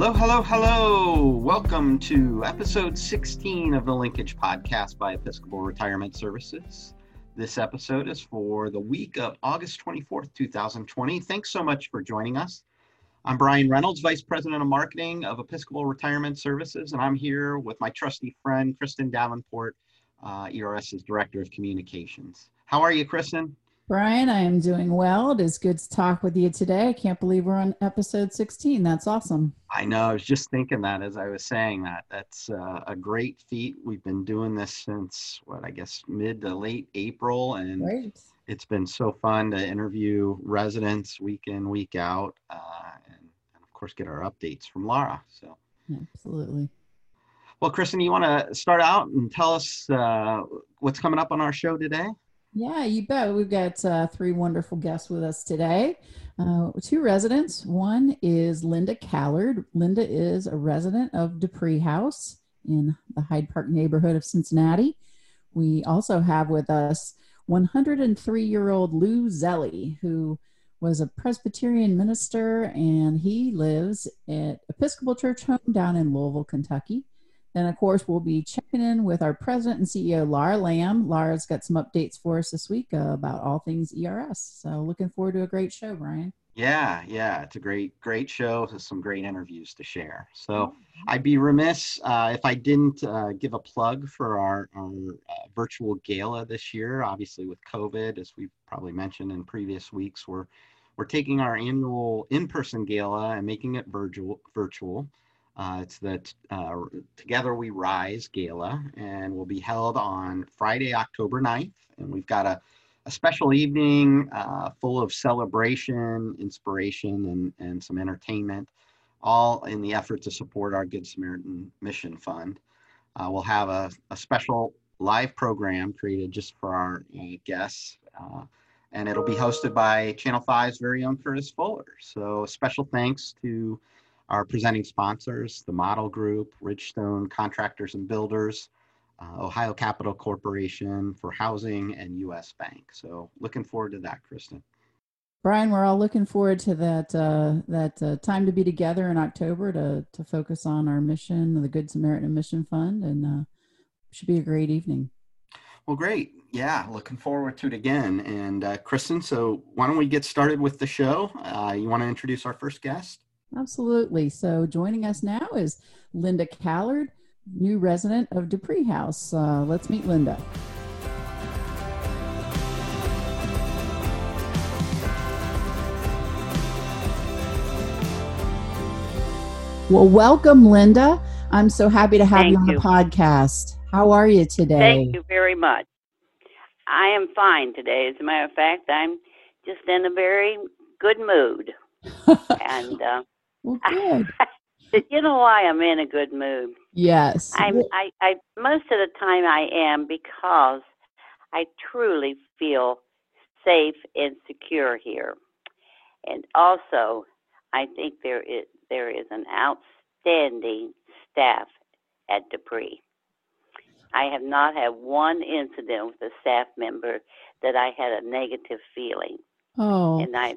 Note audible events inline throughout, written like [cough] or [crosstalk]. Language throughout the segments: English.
Hello, hello, hello. Welcome to episode 16 of the Linkage Podcast by Episcopal Retirement Services. This episode is for the week of August 24th, 2020. Thanks so much for joining us. I'm Brian Reynolds, Vice President of Marketing of Episcopal Retirement Services, and I'm here with my trusty friend, Kristen Davenport, uh, ERS's Director of Communications. How are you, Kristen? Brian, I am doing well. It is good to talk with you today. I can't believe we're on episode 16. That's awesome. I know. I was just thinking that as I was saying that. That's uh, a great feat. We've been doing this since what I guess mid to late April, and Great. it's been so fun to interview residents week in, week out, uh, and, and of course get our updates from Laura. So, Absolutely. well, Kristen, you want to start out and tell us uh, what's coming up on our show today? Yeah, you bet. We've got uh, three wonderful guests with us today. Uh, two residents. One is Linda Callard. Linda is a resident of Dupree House in the Hyde Park neighborhood of Cincinnati. We also have with us 103 year old Lou Zelli, who was a Presbyterian minister and he lives at Episcopal Church Home down in Louisville, Kentucky. Then, of course, we'll be checking in with our president and CEO, Laura Lamb. Laura's got some updates for us this week uh, about all things ERS. So, looking forward to a great show, Brian. Yeah, yeah, it's a great, great show. There's some great interviews to share. So I'd be remiss uh, if I didn't uh, give a plug for our, our uh, virtual gala this year. Obviously, with COVID, as we've probably mentioned in previous weeks, we're we're taking our annual in-person gala and making it virtual. Virtual. Uh, it's the uh, Together We Rise gala, and will be held on Friday, October 9th. And we've got a a special evening uh, full of celebration, inspiration, and, and some entertainment, all in the effort to support our Good Samaritan Mission Fund. Uh, we'll have a, a, special live program created just for our uh, guests, uh, and it'll be hosted by Channel 5's very own Curtis Fuller. So, special thanks to our presenting sponsors, the Model Group, Ridgestone Contractors and Builders uh, Ohio Capital Corporation for Housing, and U.S. Bank. So looking forward to that, Kristen. Brian, we're all looking forward to that uh, that uh, time to be together in October to to focus on our mission, the Good Samaritan Mission Fund, and uh, should be a great evening. Well, great. Yeah, looking forward to it again. And uh, Kristen, so why don't we get started with the show? Uh, you want to introduce our first guest? Absolutely. So joining us now is Linda Callard new resident of Dupree House. Uh, let's meet Linda. Well, welcome, Linda. I'm so happy to have Thank you on you. the podcast. How are you today? Thank you very much. I am fine today. As a matter of fact, I'm just in a very good mood. [laughs] and uh, well, good. [laughs] you know why I'm in a good mood? Yes. I'm, I, I, most of the time I am because I truly feel safe and secure here. And also, I think there is, there is an outstanding staff at Dupree. I have not had one incident with a staff member that I had a negative feeling. Oh, And I,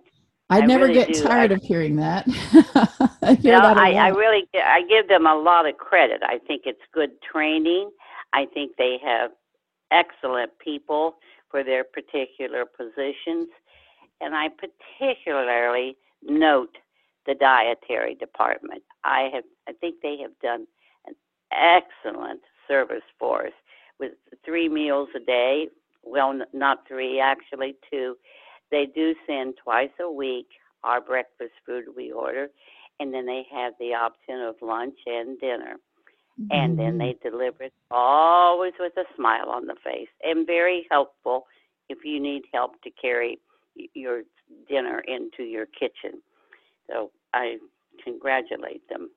I'd I never really get do. tired I- of hearing that. [laughs] I hear no, that I, I really, I give them a lot of credit. I think it's good training. I think they have excellent people for their particular positions, and I particularly note the dietary department. I have, I think they have done an excellent service for us with three meals a day. Well, n- not three, actually two. They do send twice a week our breakfast food we order, and then they have the option of lunch and dinner. And then they mm-hmm. deliver it always with a smile on the face and very helpful if you need help to carry your dinner into your kitchen. So I congratulate them.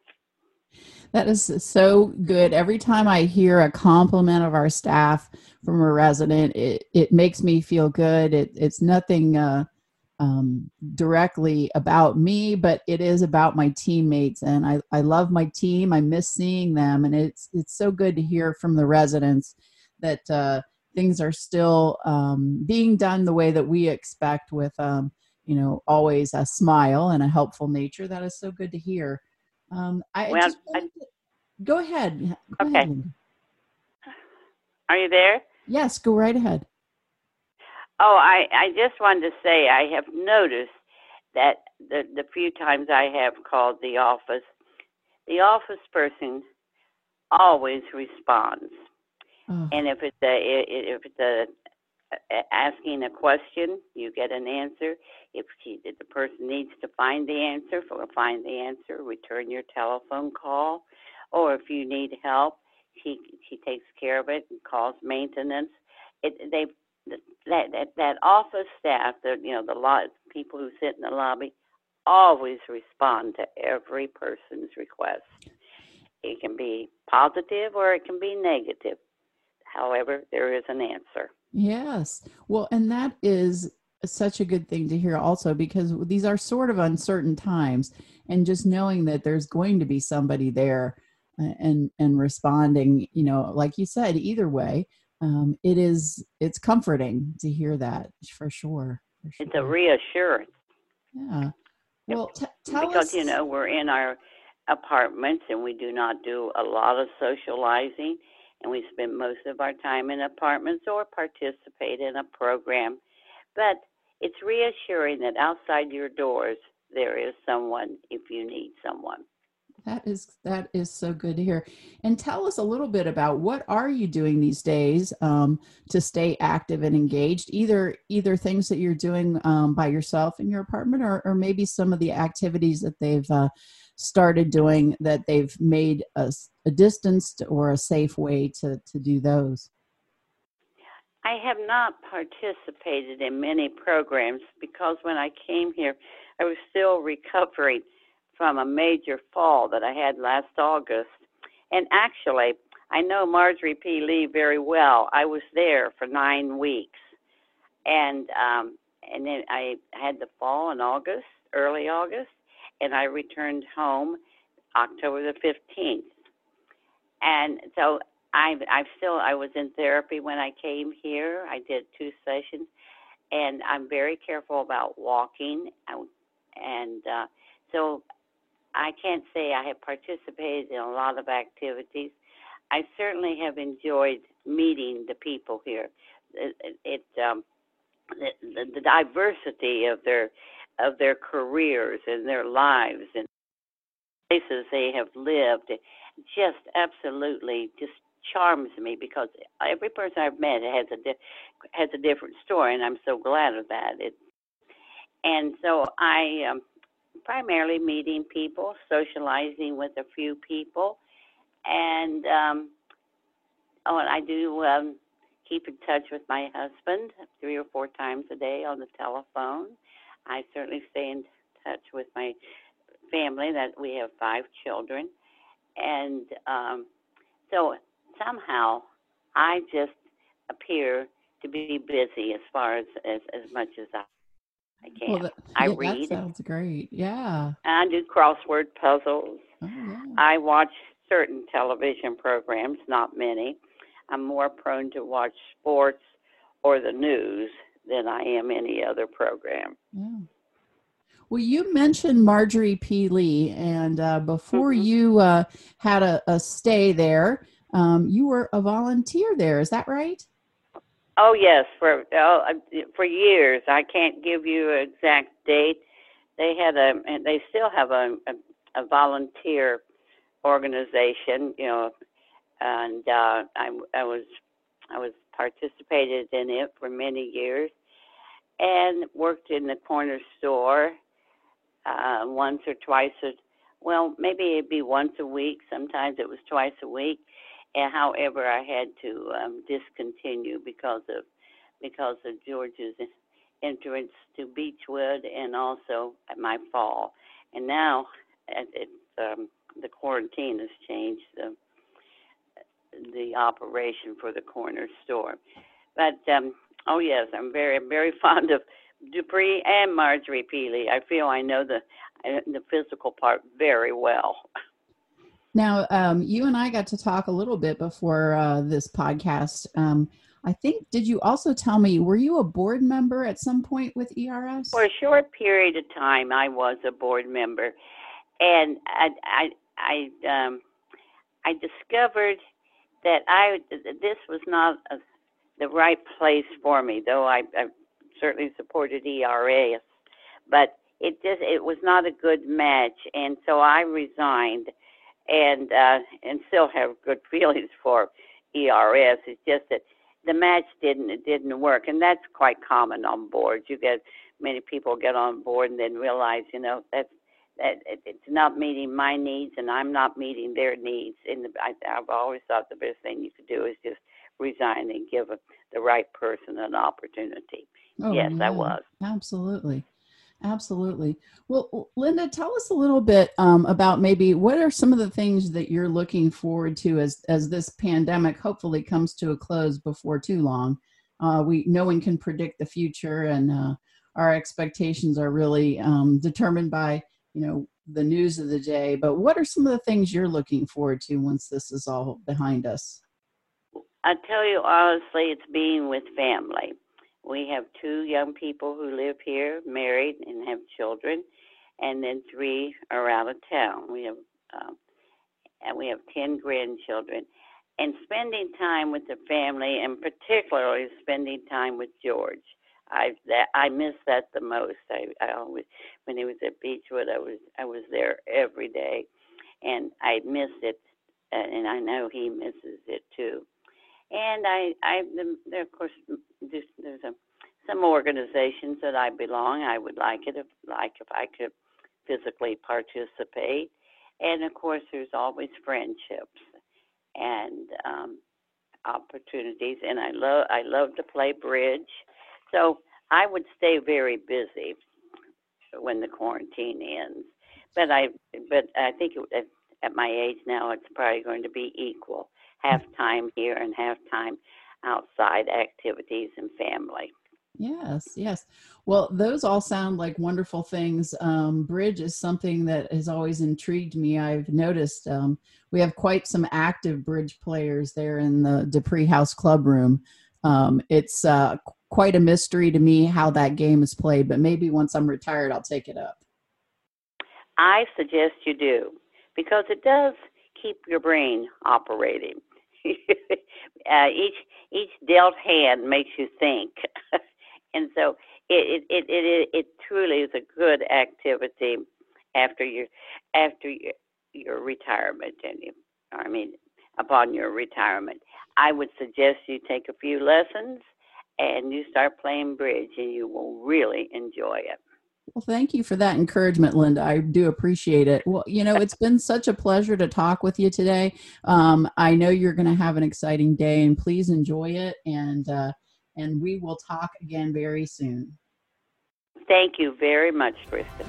That is so good. Every time I hear a compliment of our staff from a resident, it, it makes me feel good. It, it's nothing uh, um, directly about me, but it is about my teammates. And I, I love my team. I miss seeing them. And it's, it's so good to hear from the residents that uh, things are still um, being done the way that we expect with, um, you know, always a smile and a helpful nature. That is so good to hear. Um, I Well, just I- to- go ahead. Go Okay. ahead, Are you there? Yes, go right ahead. Oh, I, I just wanted to say I have noticed that the, the few times I have called the office, the office person always responds. Oh, And if it's a if it's a- asking a question, you get an answer. If, if the person needs to find the answer, find the answer, return your telephone call. Or if you need help, she she takes care of it and calls maintenance. It they that that that office staff, the you know the lot people who sit in the lobby, always respond to every person's request. It can be positive or it can be negative. However, there is an answer. Yes. Well, and that is such a good thing to hear also because these are sort of uncertain times and just knowing that there's going to be somebody there uh, and and responding, you know, like you said, either way, um, it is it's comforting to hear that for sure. for It's a reassurance yeah. Well, t- tell because us. you know we're in our apartments and we do not do a lot of socializing and we spend most of our time in apartments or participate in a program. But it's reassuring that outside your doors there is someone if you need someone That is that is so good to hear. And tell us a little bit about what are you doing these days um, to stay active and engaged? Either either things that you're doing um, by yourself in your apartment, or, or maybe some of the activities that they've uh, started doing that they've made a, a distanced or a safe way to to do those. I have not participated in many programs because when I came here, I was still recovering from a major fall that I had last August. And actually, I know Marjorie P. Lee very well. I was there for nine weeks, and um, and then I had the fall in August, early August, and I returned home October the fifteenth. And so I I still I was in therapy when I came here. I did two sessions, and I'm very careful about walking. And uh, so I can't say I have participated in a lot of activities. I certainly have enjoyed meeting the people here. It, it, um, the, the, the diversity of their of their careers and their lives and places they have lived just absolutely just charms me because every person I've met has a di- has a different story, and I'm so glad of that. It, and so I um, primarily meeting people, socializing with a few people, and um, oh, and I do um, keep in touch with my husband three or four times a day on the telephone. I certainly stay in touch with my family. That we have five children, and um, so somehow I just appear to be busy as far as as, as much as I, I can. Well, that, I yeah, read. That sounds great. Yeah. I do crossword puzzles. Oh, yeah. I watch certain television programs, not many. I'm more prone to watch sports or the news than I am any other program. Yeah. Well, you mentioned Marjorie P. Lee, and uh, before Mhm. you uh, had a, a stay there, um, you were a volunteer there. Is that right? Oh yes, for oh, uh, for years. I can't give you an exact date. They had a, and they still have a, a, a volunteer organization, you know, and uh, I, I was, I was participated in it for many years, and worked in the corner store uh, once or twice. A, well, maybe it'd be once a week. Sometimes it was twice a week. And however, I had to um, discontinue because of because of George's entrance to Beechwood and also my fall. And now it, um, the quarantine has changed the the operation for the corner store. But um, oh yes, I'm very very [laughs] fond of Dupree and Marjorie P. Lee. I feel I know the uh, the physical part very well. [laughs] Now, um, you and I got to talk a little bit before uh, this podcast. Um, I think, did you also tell me, were you a board member at some point with ERS? For a short period of time, I was a board member, and I I I um, I discovered that I this was not a, the right place for me. Though I, I certainly supported ERS. but it just it was not a good match, and so I resigned, and uh, and still have good [laughs] feelings for ERS. It's just that the match didn't it didn't work, and that's quite common on boards. You get many people get on board and then realize, you know, that's that it's not meeting my needs and I'm not meeting their needs. And the, I, I've always thought the best thing you could do is just resign and give a, the right person an opportunity. Oh, yes, yeah. I was. Absolutely. Absolutely. Well, Linda, tell us a little bit um, about maybe what are some of the things that you're looking forward to as as this pandemic hopefully comes to a close before too long. Uh, we no one can predict the future, and uh, our expectations are really um, determined by you know the news of the day. But what are some of the things you're looking forward to once this is all behind us? I tell you honestly, it's being with family we have two young people who live here, married and have children, and then three are out of town. We have um, and we have ten grandchildren, and spending time with the family, and particularly spending time with George. I that I miss that the most. I, I always when he was at Beechwood, I was I was there every day, and I missed it, and I know he misses it too. And I, I, there of course, there's, there's a, some organizations that I belong. I would like it if, like, if I could physically participate. And of course, there's always friendships and um, opportunities. And I love, I love to play bridge. So I would stay very busy when the quarantine ends. But I, but I think it, at my age now, it's probably going to be equal half time here and half time outside activities and family. Yes, yes. Well, those all sound like wonderful things. Um, bridge is something that has always intrigued me. I've noticed um, we have quite some active bridge players there in the Dupree House Club room. Um, it's uh, quite a mystery to me how that game is played, but maybe once I'm retired, I'll take it up. I suggest you do because it does keep your brain operating. [laughs] uh, each each dealt hand makes you think, [laughs] and so it it, it it it truly is a good activity after your after your your retirement and you, I mean upon your retirement. I would suggest you take a few lessons and you start playing bridge and you will really enjoy it. Well, thank you for that encouragement, Linda. I do appreciate it. Well, you know, it's been such a pleasure to talk with you today. Um, I know you're going to have an exciting day, and please enjoy it. And uh, and we will talk again very soon. Thank you very much, Kristen.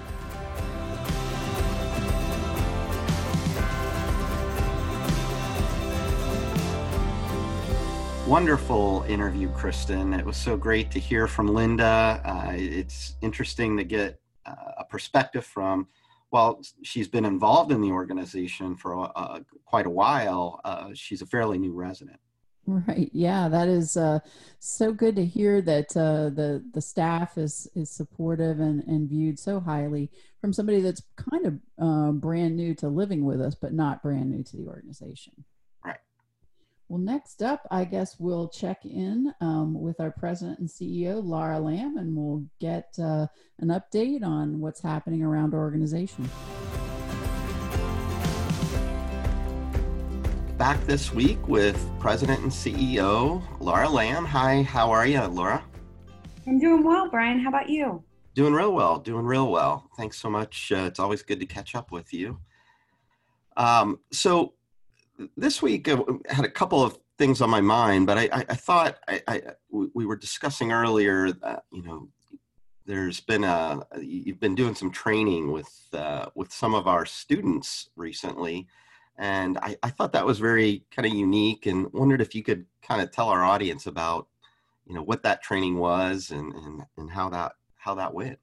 Wonderful interview, Kristen. It was so great to hear from Linda. Uh, it's interesting to get uh, a perspective from, well, she's been involved in the organization for uh, quite a while. Uh, she's a fairly new resident. Right. Yeah, that is uh, so good to hear that uh, the the staff is is supportive and, and viewed so highly from somebody that's kind of brand new to living with us, but not brand new to the organization. Well, next up, I guess we'll check in um, with our president and CEO, Laura Lamb, and we'll get uh, an update on what's happening around our organization. Back this week with president and CEO, Laura Lamb. Hi, how are you, Laura? I'm doing well, Brian. How about you? Doing real well, doing real well. Thanks so much. Uh, it's always good to catch up with you. Um, so, this week I uh, had a couple of things on my mind, but I, I, I thought I, I, we were discussing earlier that you know there's been a you've been doing some training with uh, with some of our students recently, and I, I thought that was very kind of unique, and wondered if you could kind of tell our audience about you know what that training was and and, and how that how that went.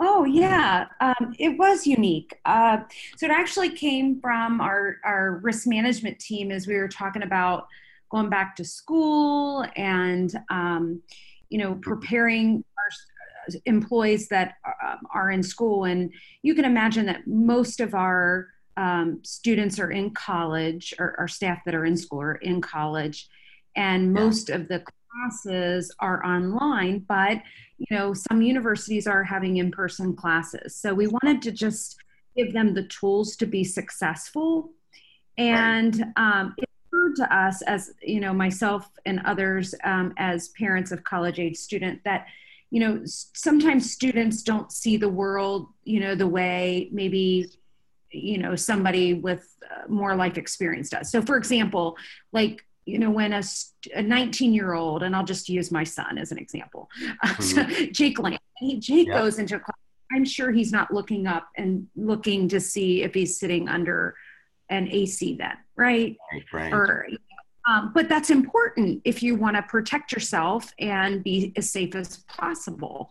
Oh yeah, um, it was unique. Uh, so it actually came from our our risk management team as we were talking about going back to school and um, you know preparing our employees that uh, are in school. And you can imagine that most of our um, students are in college, or our staff that are in school are in college, and most yeah. of the classes are online. But you know, some universities are having in-person classes, so we wanted to just give them the tools to be successful. And um, it occurred to us, as you know, myself and others um, as parents of college-age student, that you know sometimes students don't see the world you know the way maybe you know somebody with uh, more life experience does. So for example like you know when a, a 19 year old and i'll just use my son as an example [laughs] mm-hmm. jake Lamb, he, jake yep. goes into class i'm sure he's not looking up and looking to see if he's sitting under an ac then right right, right. or um, but that's important if you want to protect yourself and be as safe as possible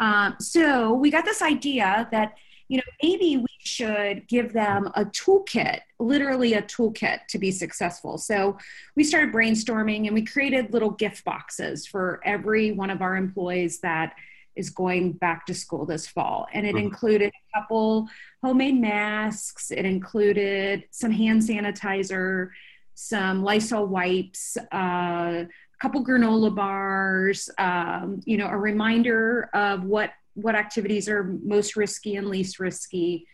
um, so we got this idea that you know, maybe we should give them a toolkit, literally a toolkit to be successful. So we started brainstorming and we created little gift boxes for every one of our employees that is going back to school this fall. And it mm-hmm. included a couple homemade masks, it included some hand sanitizer, some Lysol wipes, uh, a couple granola bars, um, you know, a reminder of what what activities are most risky and least risky.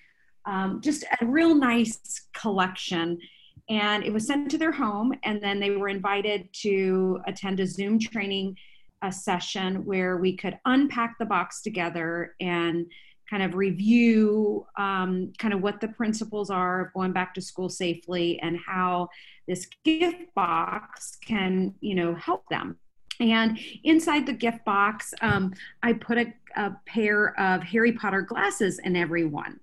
Um, just a real nice collection. And it was sent to their home, and then they were invited to attend a Zoom training a session where we could unpack the box together and kind of review um, kind of what the principles are of going back to school safely and how this gift box can you know help them and inside the gift box, um, I put a, a, pair of Harry Potter glasses in every one.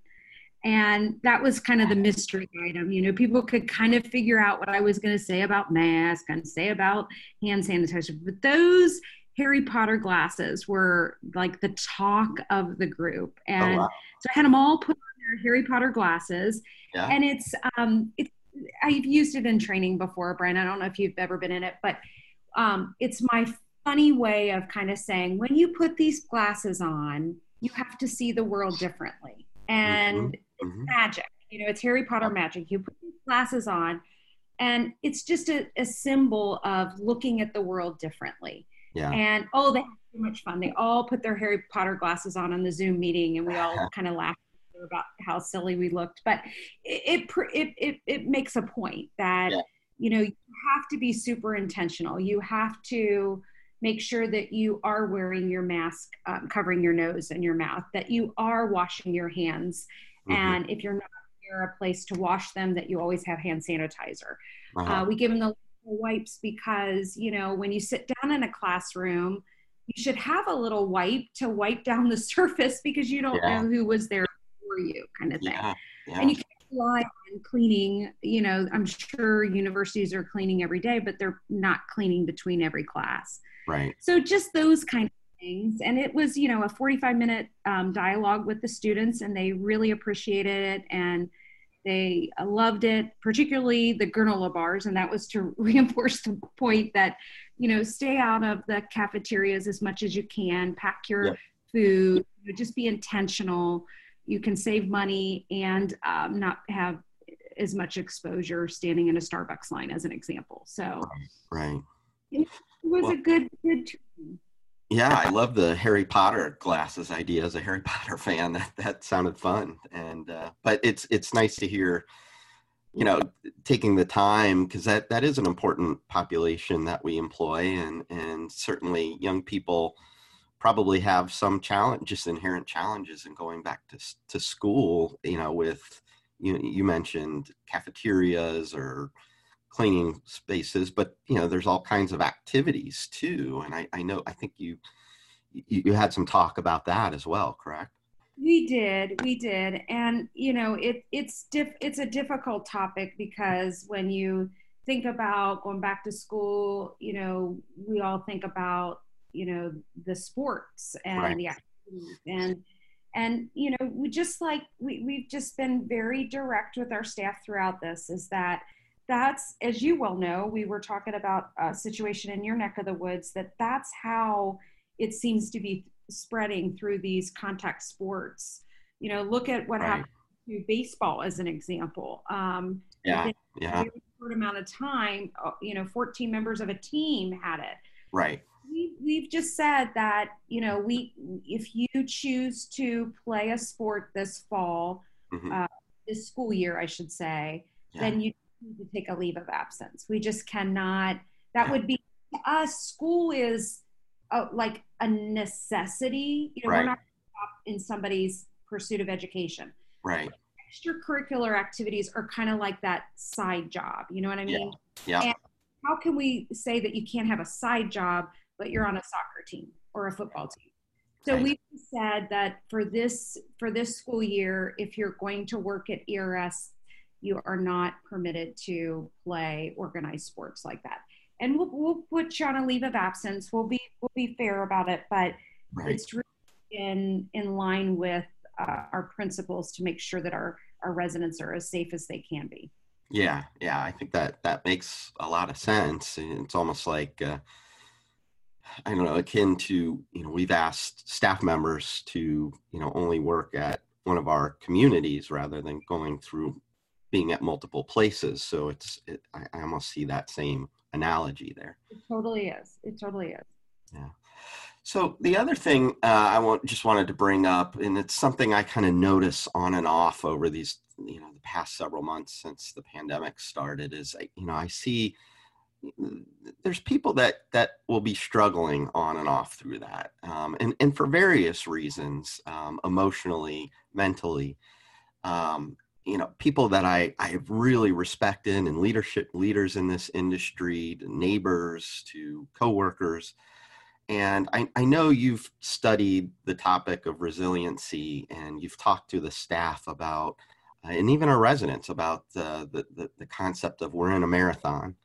And that was kind of the mystery item. You know, people could kind of figure out what I was going to say about mask and say about hand sanitizer. But those Harry Potter glasses were like the talk of the group. Oh, and oh, wow. so I had them all put on their Harry Potter glasses. Yeah. And it's, um, it's, I've used it in training before, Brian. I don't know if you've ever been in it, but um, it's my funny way of kind of saying when you put these glasses on, you have to see the world differently. And mm-hmm. Mm-hmm. magic. You know, it's Harry Potter magic. You put these glasses on, and it's just a, a symbol of looking at the world differently. Yeah. And oh, they had so much fun. They all put their Harry Potter glasses on on the Zoom meeting, and we all [laughs] kind of laughed about how silly we looked. But it it it, it makes a point that yeah you know you have to be super intentional you have to make sure that you are wearing your mask um, covering your nose and your mouth that you are washing your hands mm-hmm. and if you're not near a place to wash them that you always have hand sanitizer uh-huh. uh, we give them the wipes because you know when you sit down in a classroom you should have a little wipe to wipe down the [laughs] surface because you don't yeah. know who was there for you kind of thing yeah. Yeah. and you on cleaning. You know, I'm sure universities are cleaning every day, but they're not cleaning between every class. Right. So just those kind of things. And it was, you know, a 45 minute um, dialogue with the students, and they really appreciated it and they loved it, particularly the granola bars. And that was to [laughs] reinforce the point that, you know, stay out of the cafeterias as much as you can, pack your yep. food, you know, just be intentional you can save money and um, not have as much exposure standing in a Starbucks line, as an example. So, right, it was well, a good good. Yeah, I love the Harry Potter glasses idea. As a Harry Potter fan, [laughs] that that sounded fun, and uh, but it's it's nice to hear, you know, taking the time because that that is an important population that we employ, and and certainly young people probably have some challenge, just inherent challenges in going back to to school. You know, with you you mentioned cafeterias or cleaning spaces, but you know, there's all kinds of activities too. And I, I know I think you you had some talk about that as well, correct? We did, we did, and you know, it it's diff, it's a difficult topic because when you think about going back to school, you know, we all think about you know the sports and right. the activities and and you know we just like we, we've just been very direct with our staff throughout this is that that's as you well know we were talking about a situation in your neck of the woods that that's how it seems to be spreading through these contact sports. You know, look at what Right. happened to baseball as an example. Um, Yeah. Yeah. a short amount of time, uh, you know, 14 members of a team had it. Right. We, we've just said that you know we if you choose to play a sport this fall Mhm. uh, this school year i should say Yeah. then you need to take a leave of absence we just cannot that Yeah. would be to us school is uh, like a necessity you know Right. we're not in somebody's pursuit of education Right. extracurricular activities are kind of like that side job you know what i Yeah. mean Yeah. And how can we say that you can't have a side job but you're on a soccer team or a football team so Right. we said that for this for this school year if you're going to work at ers you are not permitted to play organized sports like that and we'll, we'll put you on a leave of absence we'll be we'll be fair about it but Right. it's really in in line with uh, our principles to make sure that our our residents are as safe as they can be Yeah, yeah, I think that that makes a lot of sense. It's almost like uh, I don't know, akin to you know, we've asked staff members to you know only work at one of our communities rather than going through being at multiple places. So it's it, I, I almost see that same analogy there. it totally is it totally is Yeah. So the other thing uh, I want just wanted to bring up, and it's something I kind of notice on and off over these, you know, the past several months since the pandemic started, is I, you know I see there's people that that will be struggling on and off through that, um, and and for various reasons, um, emotionally, mentally. Um, you know, people that I I have really respected and leadership leaders in this industry, to neighbors, to coworkers. And I, I know you've studied the topic of resiliency and you've talked to the staff about, uh, and even our residents about uh, the, the, the concept of we're in a marathon.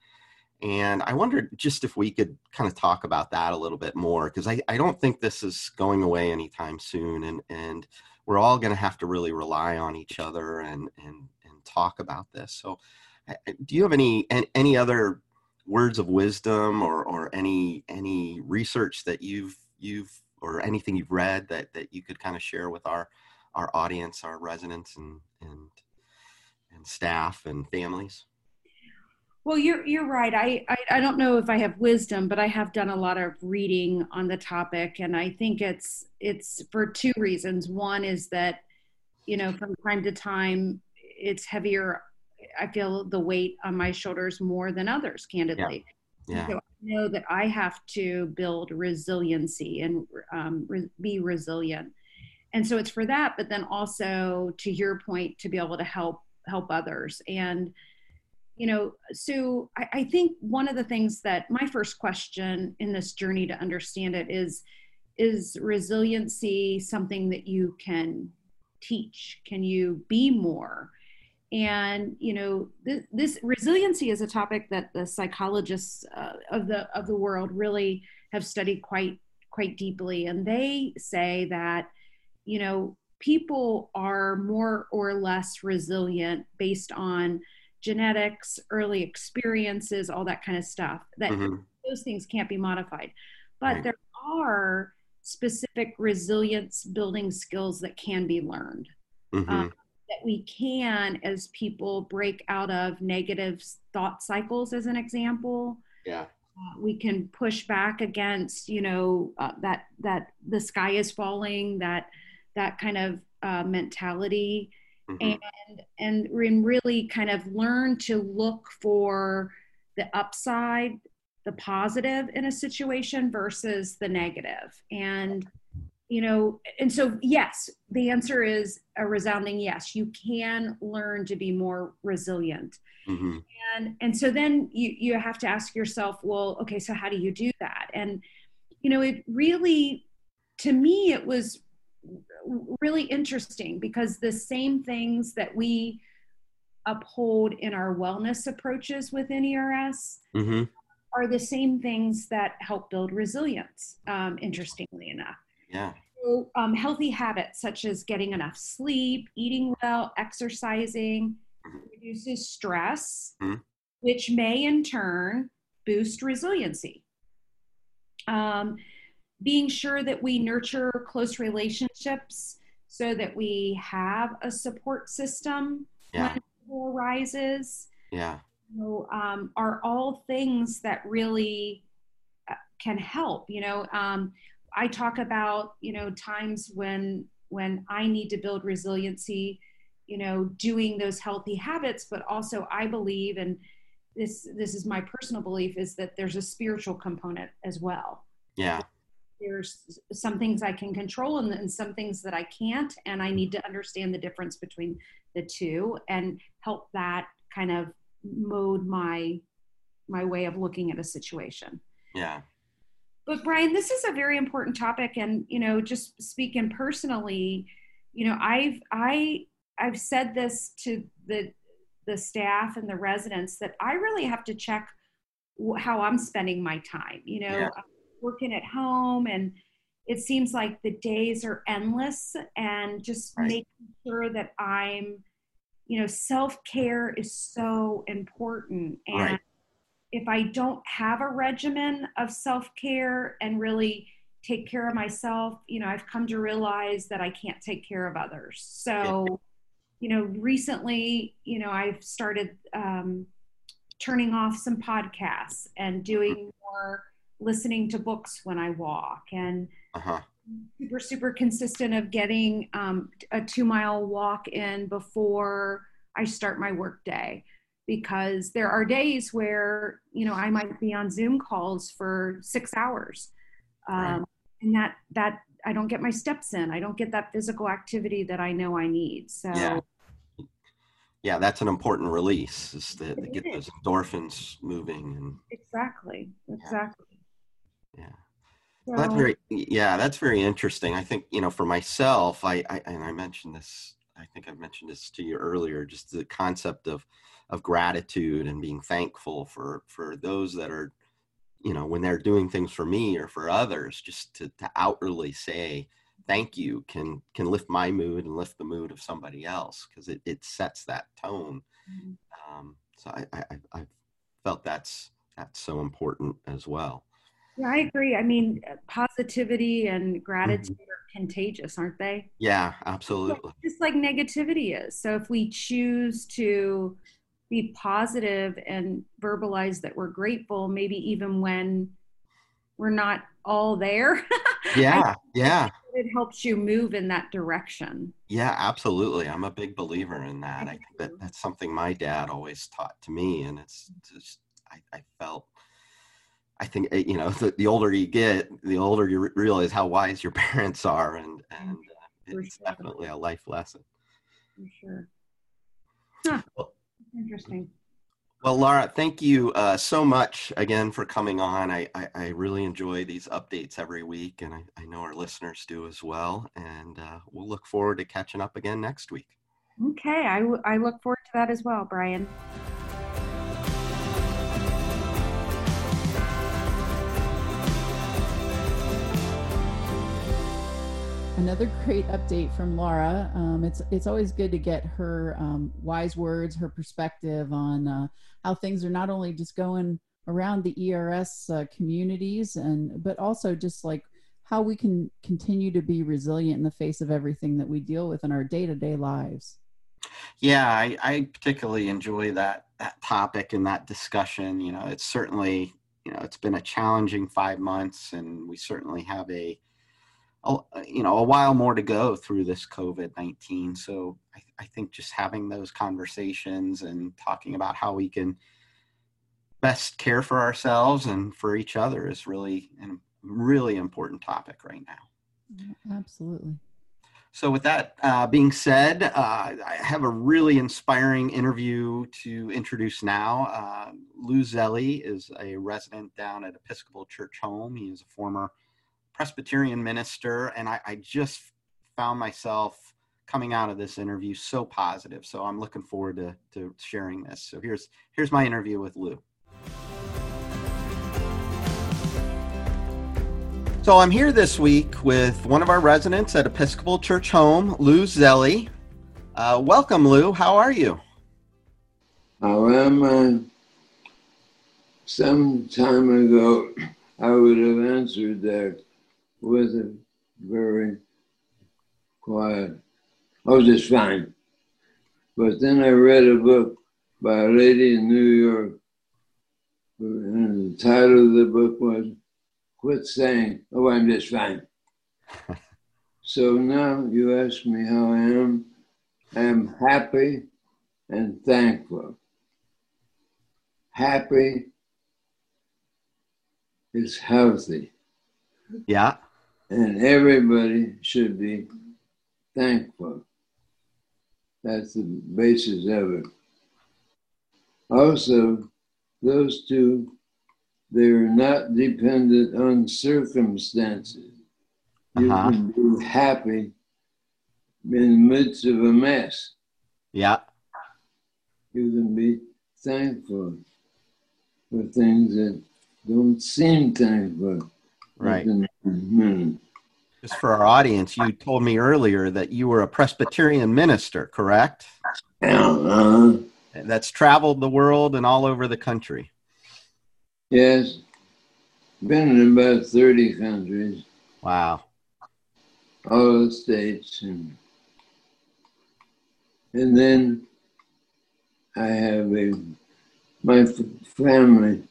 And I wondered just if we could kind of talk about that a little bit more, because I, I don't think this is going away anytime soon. And, and we're all going to have to really rely on each other and, and, and talk about this. So do you have any, any other words of wisdom or or any any research that you've you've or anything you've read that that you could kind of share with our our audience our residents and and and staff and families Well, you're you're right. I, I I don't know if I have wisdom, but I have done a lot of reading on the topic, and I think it's it's for two reasons. One is that, you know, from time to time, it's heavier. I feel the weight on my shoulders more than others, candidly. yeah So I know that I have to build resiliency and um, re- be resilient, and so it's for that. But then also, to your point, to be able to help help others and you know Sue, I, I think one of the things that my first question in this journey to understand it is is resiliency something that you can teach? Can you be more? And you know this, this resiliency is a topic that the psychologists uh, of the of the world really have studied quite quite deeply. And they say that you know people are more or less resilient based on genetics, early experiences, all that kind of stuff. That Mhm. those things can't be modified. But Right. there are specific resilience building skills that can be learned. Mhm. That we can, as people, break out of negative thought cycles, as an example. yeah Uh, we can push back against, you know, uh, that that the sky is falling, that that kind of uh, mentality Mhm. and and really kind of learn to look for the upside the positive in a situation versus the negative and you know and so yes the answer is a resounding yes you can learn to be more resilient Mhm. and and so then you you have to ask yourself well okay so how do you do that and you know it really to me it was really interesting because the same things that we uphold in our wellness approaches within ERS Mhm. are the same things that help build resilience um, interestingly enough yeah so, um, healthy habits such as getting enough sleep, eating well, exercising Mhm. reduces stress, Mhm. which may in turn boost resiliency. Um, being sure that we nurture close relationships so that we have a support system Yeah. when it arises Yeah. know, um, are all things that really uh, can help. You know, um, I talk about you know times when when I need to build resiliency. You know, doing those healthy habits, but also I believe, and this this is my personal belief, is that there's a spiritual component as well. Yeah. There's some things I can control and, and some things that I can't, and I need to understand the difference between the two and help that kind of mode my my way of looking at a situation Yeah. but brian this is a very important topic and you know just speaking personally you know i've i i've said this to the the staff and the residents that i really have to check how i'm spending my time you know Yeah. Um, Working at home and it seems like the days are endless and just Right. making sure that i'm you know self-care is so important and Right. if i don't have a regimen of self-care and really take care of myself you know i've come to realize that i can't take care of others so you know recently you know i've started um, turning off some podcasts and doing more listening to books when i walk and Uh huh. super super consistent of getting um, a two mile walk in before i start my work day because there are days where you know i might be on zoom calls for six hours um, Right. and that that i don't get my steps in i don't get that physical activity that i know i need so Yeah. Yeah, that's an important release is to, to get those endorphins moving and exactly exactly yeah. Well, that's very yeah that's very interesting. I think you know for myself I, I and i mentioned this i think i've mentioned this to you earlier just the concept of of gratitude and being thankful for for those that are you know when they're doing things for me or for others just to, to outwardly say thank you can can lift my mood and lift the mood of somebody else because it, it sets that tone. Mhm. um, so I, I I- i felt that's that's so important as well yeah i agree i mean positivity and Mm-hmm. gratitude are contagious aren't they yeah absolutely just like negativity is. So if we choose to be positive and verbalize that we're grateful, maybe even when we're not all there, [laughs] yeah yeah it helps you move in that direction. Yeah, absolutely. I'm a big believer in that. I think that that's something my dad always taught to me, and it's just I, I felt. I think eh, you know the, the older you get, the older you re- realize how wise your [laughs] parents are, and and uh, it's sure. definitely a life lesson. For sure. Huh. Well- Interesting. Well, Laura, thank you uh, so much again for coming on. I, I, I really enjoy these updates every week, and I, I know our listeners do as well. And uh, we'll look forward to catching up again next week. Okay, I, w- I look forward to that as well, Brian. Another great update from Laura. Um, it's it's always good to get her um, wise words, her perspective on uh, how things are not only just going around the ERS uh, communities, and but also just like how we can continue to be resilient in the face of everything that we deal with in our day to day lives. Yeah, I, I particularly enjoy that that topic and that discussion. You know, it's certainly you know it's been a challenging five months, and we certainly have a, a you know a while more to go through this COVID nineteen. So I, I think just having those conversations and talking about how we can best care for ourselves and for each other is really a really important topic right now. Absolutely. So, with that uh, being said, uh, I have a really inspiring interview to introduce now. Uh, Lou Zelli is a resident down at Episcopal Church Home. He is a former Presbyterian minister, and I, I just found myself coming out of this interview so positive. So, I'm looking forward to, to sharing this. So, here's here's my interview with Lou. So I'm here this week with one of our residents at Episcopal Church Home, Lou Zelli. Uh, welcome, Lou. How are you? I am I? Some time ago, I would have answered that with it very quiet. I was just fine. But then I read a book by a lady in New York, and the title of the book was Quit Saying, Oh, I'm Just Fine. [laughs] so now you ask me how I am. I am happy and thankful. Happy is healthy. Yeah. And everybody should be thankful. That's the basis of it. Also, those two, they're not dependent on circumstances. You Uh-huh. can be happy in the midst of a mess. Yeah. You can be thankful for things that don't seem thankful. Right. Mhm. Just for our audience, you told me earlier that you were a Presbyterian minister, correct? Uh-huh. That's traveled the world and all over the country. Yes. Been in about 30 countries, Wow. all the states. And, and then I have a, my family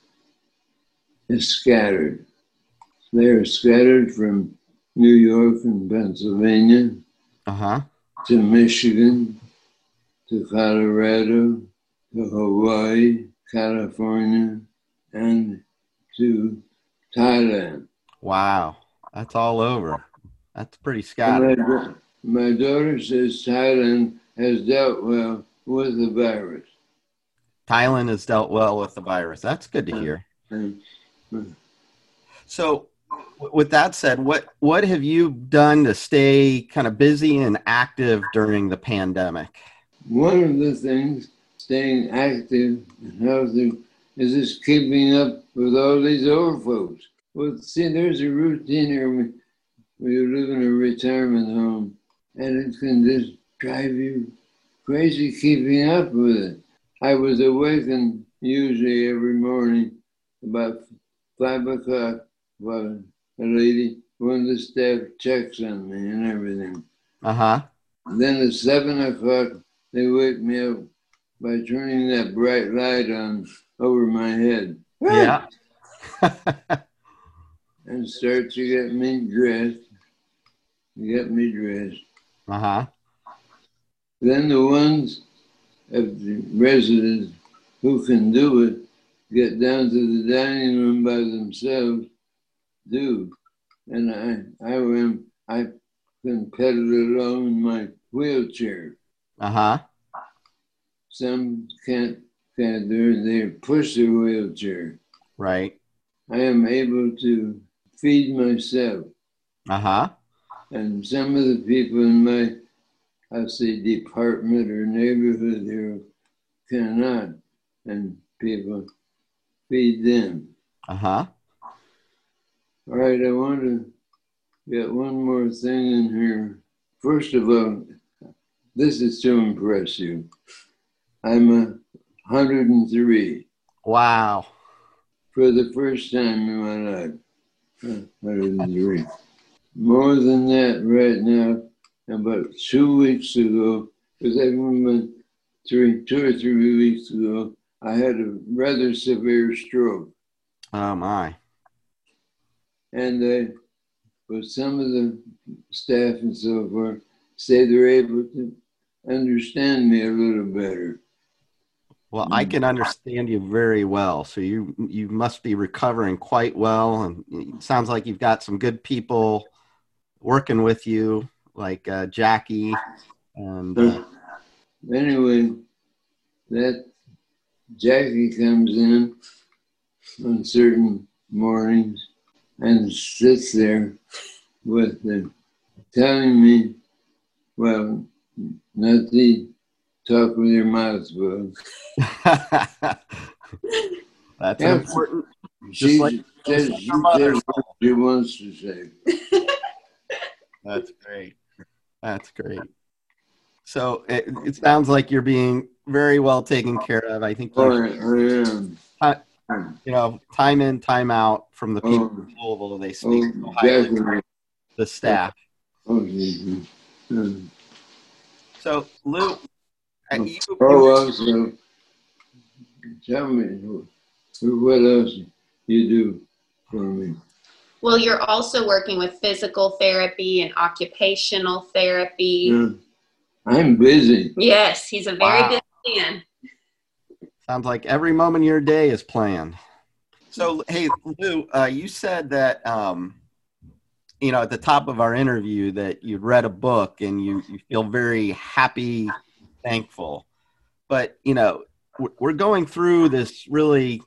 is scattered. They're scattered from New York and Pennsylvania Uh huh. to Michigan, to Colorado, to Hawaii, California, and to Thailand. Wow. That's all over. That's pretty scattered. My, my daughter says Thailand has dealt well with the virus. Thailand has dealt well with the virus. That's good to hear. So, w- with that said, what what have you done to stay kind of busy and active during the pandemic? one of the things, staying active and healthy, is just keeping up with all these old folks. Well, see, there's a routine here when you live in a retirement home, and it can just drive you crazy keeping up with it. I was awakened usually every morning about five o'clock by a lady, one of the staff checks on me and everything. Uh huh. Then at seven o'clock, they wake me up by turning that bright light on over my head. Yeah. [laughs] And start to get me dressed. Get me dressed. uh huh. Then the ones of the residents who can do it get down to the dining room by themselves, do. And I, I am, I can pedal along in my wheelchair. Uh huh. Some can't, can't do. They push their wheelchair. Right. I am able to feed myself. Uh huh. And some of the people in my, I say, department or neighborhood here cannot, and people feed them. Uh huh. All right, I want to get one more thing in here. First of all, this is to impress you. I'm a 103 Wow. for the first time in my life. Uh, 103. More than that, right now, about two weeks ago, because I remember three, two or three weeks ago, I had a rather severe stroke. Oh my. And uh, but some of the staff and so forth say they're able to understand me a little better. Well, I can understand you very well. So you you must be recovering quite well, and it sounds like you've got some good people working with you, like uh, Jackie. And uh, Anyway, that Jackie comes in on certain mornings and sits there with them, telling me, well, not to talk with your mouth full. [laughs] that's Yeah. important. She like- says like she mother. says what she wants to say. [laughs] That's great. That's great. So it, it sounds like you're being very well taken care of. I think Oh, you, I am. You know, time in, time out from the people mm. Oh, in Louisville. They speak Oh, so mm. highly. definitely. the staff. Okay. Um, So Lou, uh, you, Oh, also, tell me, wh- what else you do for me? Well, you're also working with physical therapy and occupational therapy. Yeah. I'm busy. Yes, he's a very Wow. busy man. Sounds like every moment of your day is planned. So, hey, Lou, uh, you said that, um, you know, at the top of our interview that you'd read a book and you, you feel very happy, thankful. But, you know, we're- we're going through this really,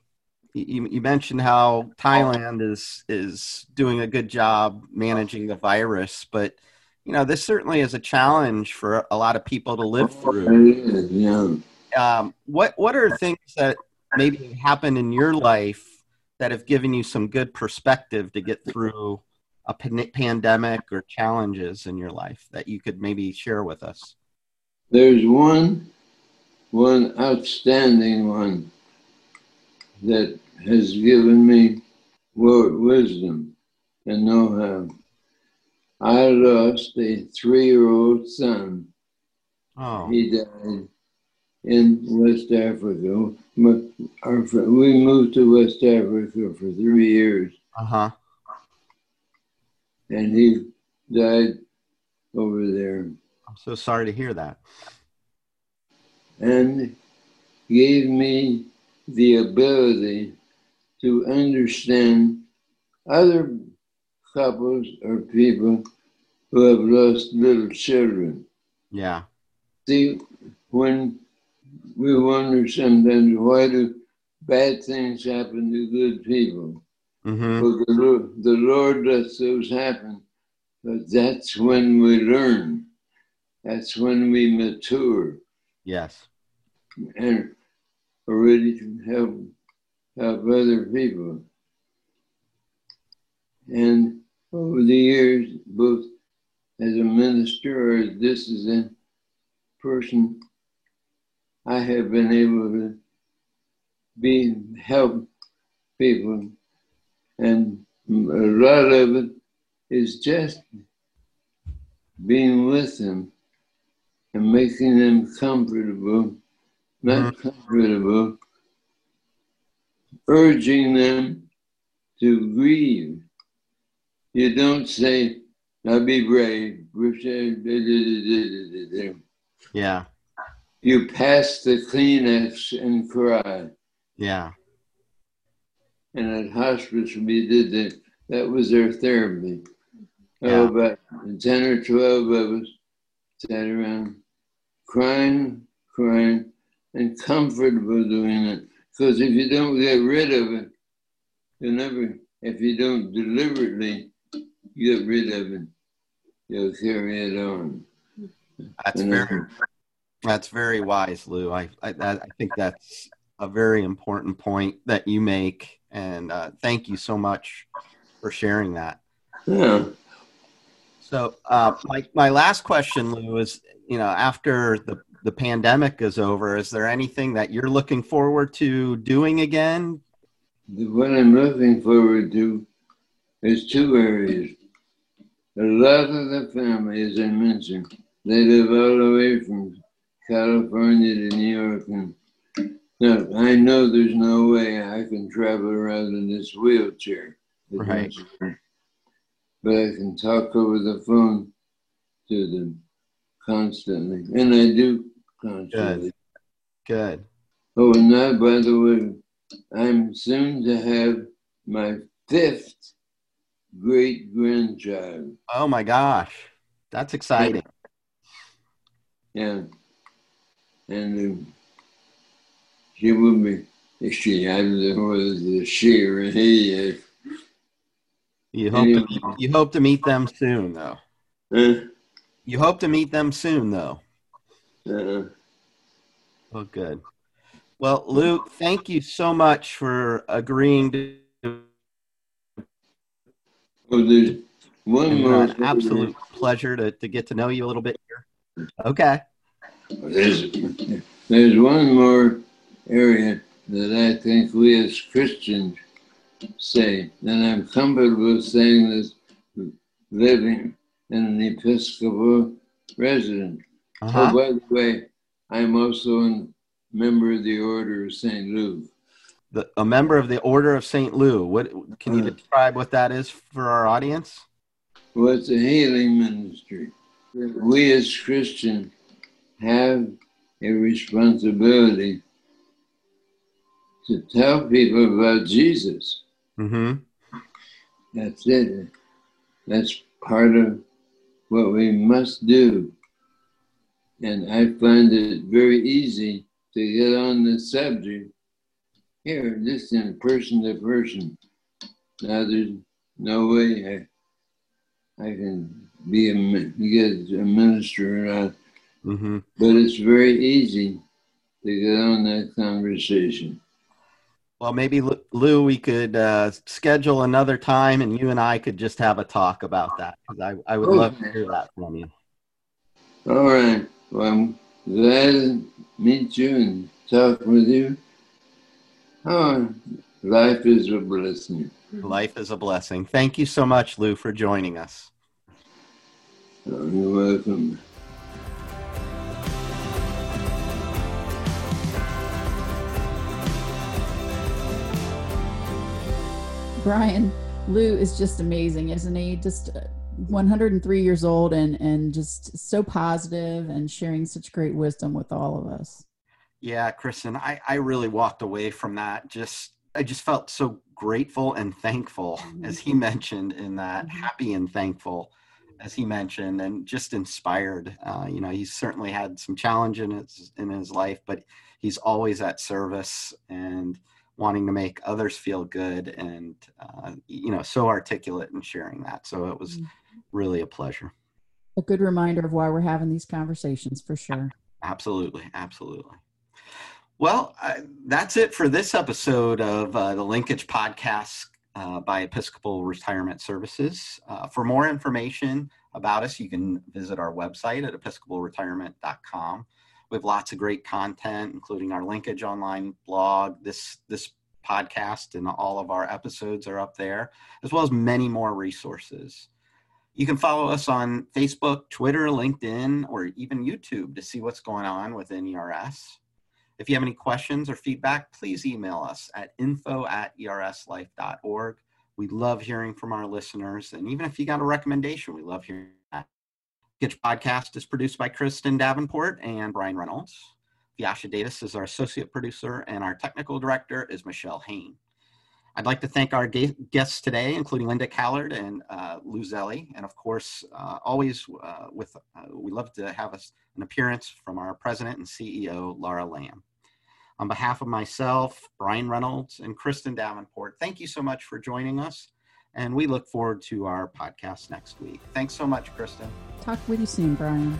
you, you mentioned how Thailand is, is doing a good job managing the virus, but, you know, this certainly is a challenge for a lot of people to live through yeah. Um, what what are things that maybe happened in your life that have given you some good perspective to get through a pandemic or challenges in your life that you could maybe share with us? There's one, one outstanding one that has given me wisdom and know-how. I lost a three-year-old son. Oh, He died in West Africa. Our, we moved to West Africa for three years, uh huh. and he died over there. I'm so sorry to hear that. and gave me the ability to understand other couples or people who have lost little children. Yeah. See, when we wonder sometimes why do bad things happen to good people? Mm-hmm. Well, the Lord, the Lord lets those happen, but that's when we learn. That's when we mature. Yes. and are ready to help help other people. And over the years, both as a minister or as this is a person, I have been able to be help people, and a lot of it is just being with them and making them comfortable not mm-hmm. comfortable, urging them to grieve. You don't say, now be brave. Yeah. You pass the Kleenex and cry. Yeah. And at hospice, we did that. That was our therapy. Yeah. Oh, about 10 or 12 of us sat around crying, crying, and comfortable doing it. Because if you don't get rid of it, you'll never, if you don't deliberately get rid of it, you'll carry it on. That's And very that's very wise, Lou. I I, I think that's a very important point that you make, and uh, thank you so much for sharing that. Yeah. So, uh, my my last question, Lou, is you know after the the pandemic is over, is there anything that you're looking forward to doing again? What I'm looking forward to is two areas. A lot of the family, as I mentioned, they live all the way from California to New York. And now, I know there's no way I can travel around in this wheelchair. Right. But I can talk over the phone to them constantly. And I do constantly. Good. Oh, and now, by the way, I'm soon to have my fifth great grandchild. Oh my gosh, that's exciting. Yeah. And she will be, she, don't know whether she or he. is. You hope to meet, you hope to meet them soon, though. Uh, You hope to meet them soon, though. uh, Oh, good. Well, Luke, thank you so much for agreeing to. oh, there's one more. uh, an absolute pleasure to, to get to know you a little bit here. Okay. There's, there's one more area that I think we as Christians say, and I'm comfortable saying this living in an Episcopal residence. Uh-huh. Oh, by the way, I'm also a member of the Order of St. Luke. The, a member of the Order of St. Luke. What can you Uh. describe what that is for our audience? Well, it's a healing ministry. We as Christians have a responsibility to tell people about Jesus. Mm-hmm. That's it. That's part of what we must do. And I find it very easy to get on the subject here, just in person to person. Now, there's no way I, I can be a, get a minister, or not, Mm-hmm. but it's very easy to get on that conversation. Well, maybe Lou- we could uh, schedule another time, and you and I could just have a talk about that. 'cause I, I would love to hear that from you. All right. Well, I'm glad to meet you and talk with you. Oh, life is a blessing. Life is a blessing. Thank you so much, Lou, for joining us. Oh, you're welcome. Brian, Lou is just amazing, isn't he? Just uh, 103 years old and and just so positive and sharing such great wisdom with all of us. Yeah, Kristen, I, I really walked away from that. Just I just felt so grateful and thankful, as he mentioned in that, Mhm. happy and thankful, as he mentioned, and just inspired. Uh, you know, he's certainly had some challenge in his in his life, but he's always at service and wanting to make others feel good, and uh, you know, so articulate in sharing that. So it was really a pleasure. A good reminder of why we're having these conversations for sure. Absolutely, absolutely. Well, uh, that's it for this episode of uh, the Linkage Podcast uh, by Episcopal Retirement Services. Uh, for more information about us, you can visit our website at episcopalretirement.com. We have lots of great content, including our Linkage online blog. This this podcast and all of our episodes are up there, as well as many more resources. You can follow us on Facebook, Twitter, LinkedIn, or even YouTube to see what's going on within ERS. If you have any questions or feedback, please email us at info at erslife.org. We love hearing from our listeners. And even if you got a recommendation, we love hearing that. Gitch Podcast is produced by Kristen Davenport and Brian Reynolds. Vyasha Davis is our associate producer, and our technical director is Michelle Hain. I'd like to thank our guests today, including Linda Callard and uh, Lou Zelli, and of course, uh, always uh, with uh, we love to have us an appearance from our president and CEO, Laura Lamb. On behalf of myself, Brian Reynolds, and Kristen Davenport, thank you so much for joining us, and we look forward to our podcast next week. Thanks so much, Kristen. Talk with you soon, Brian.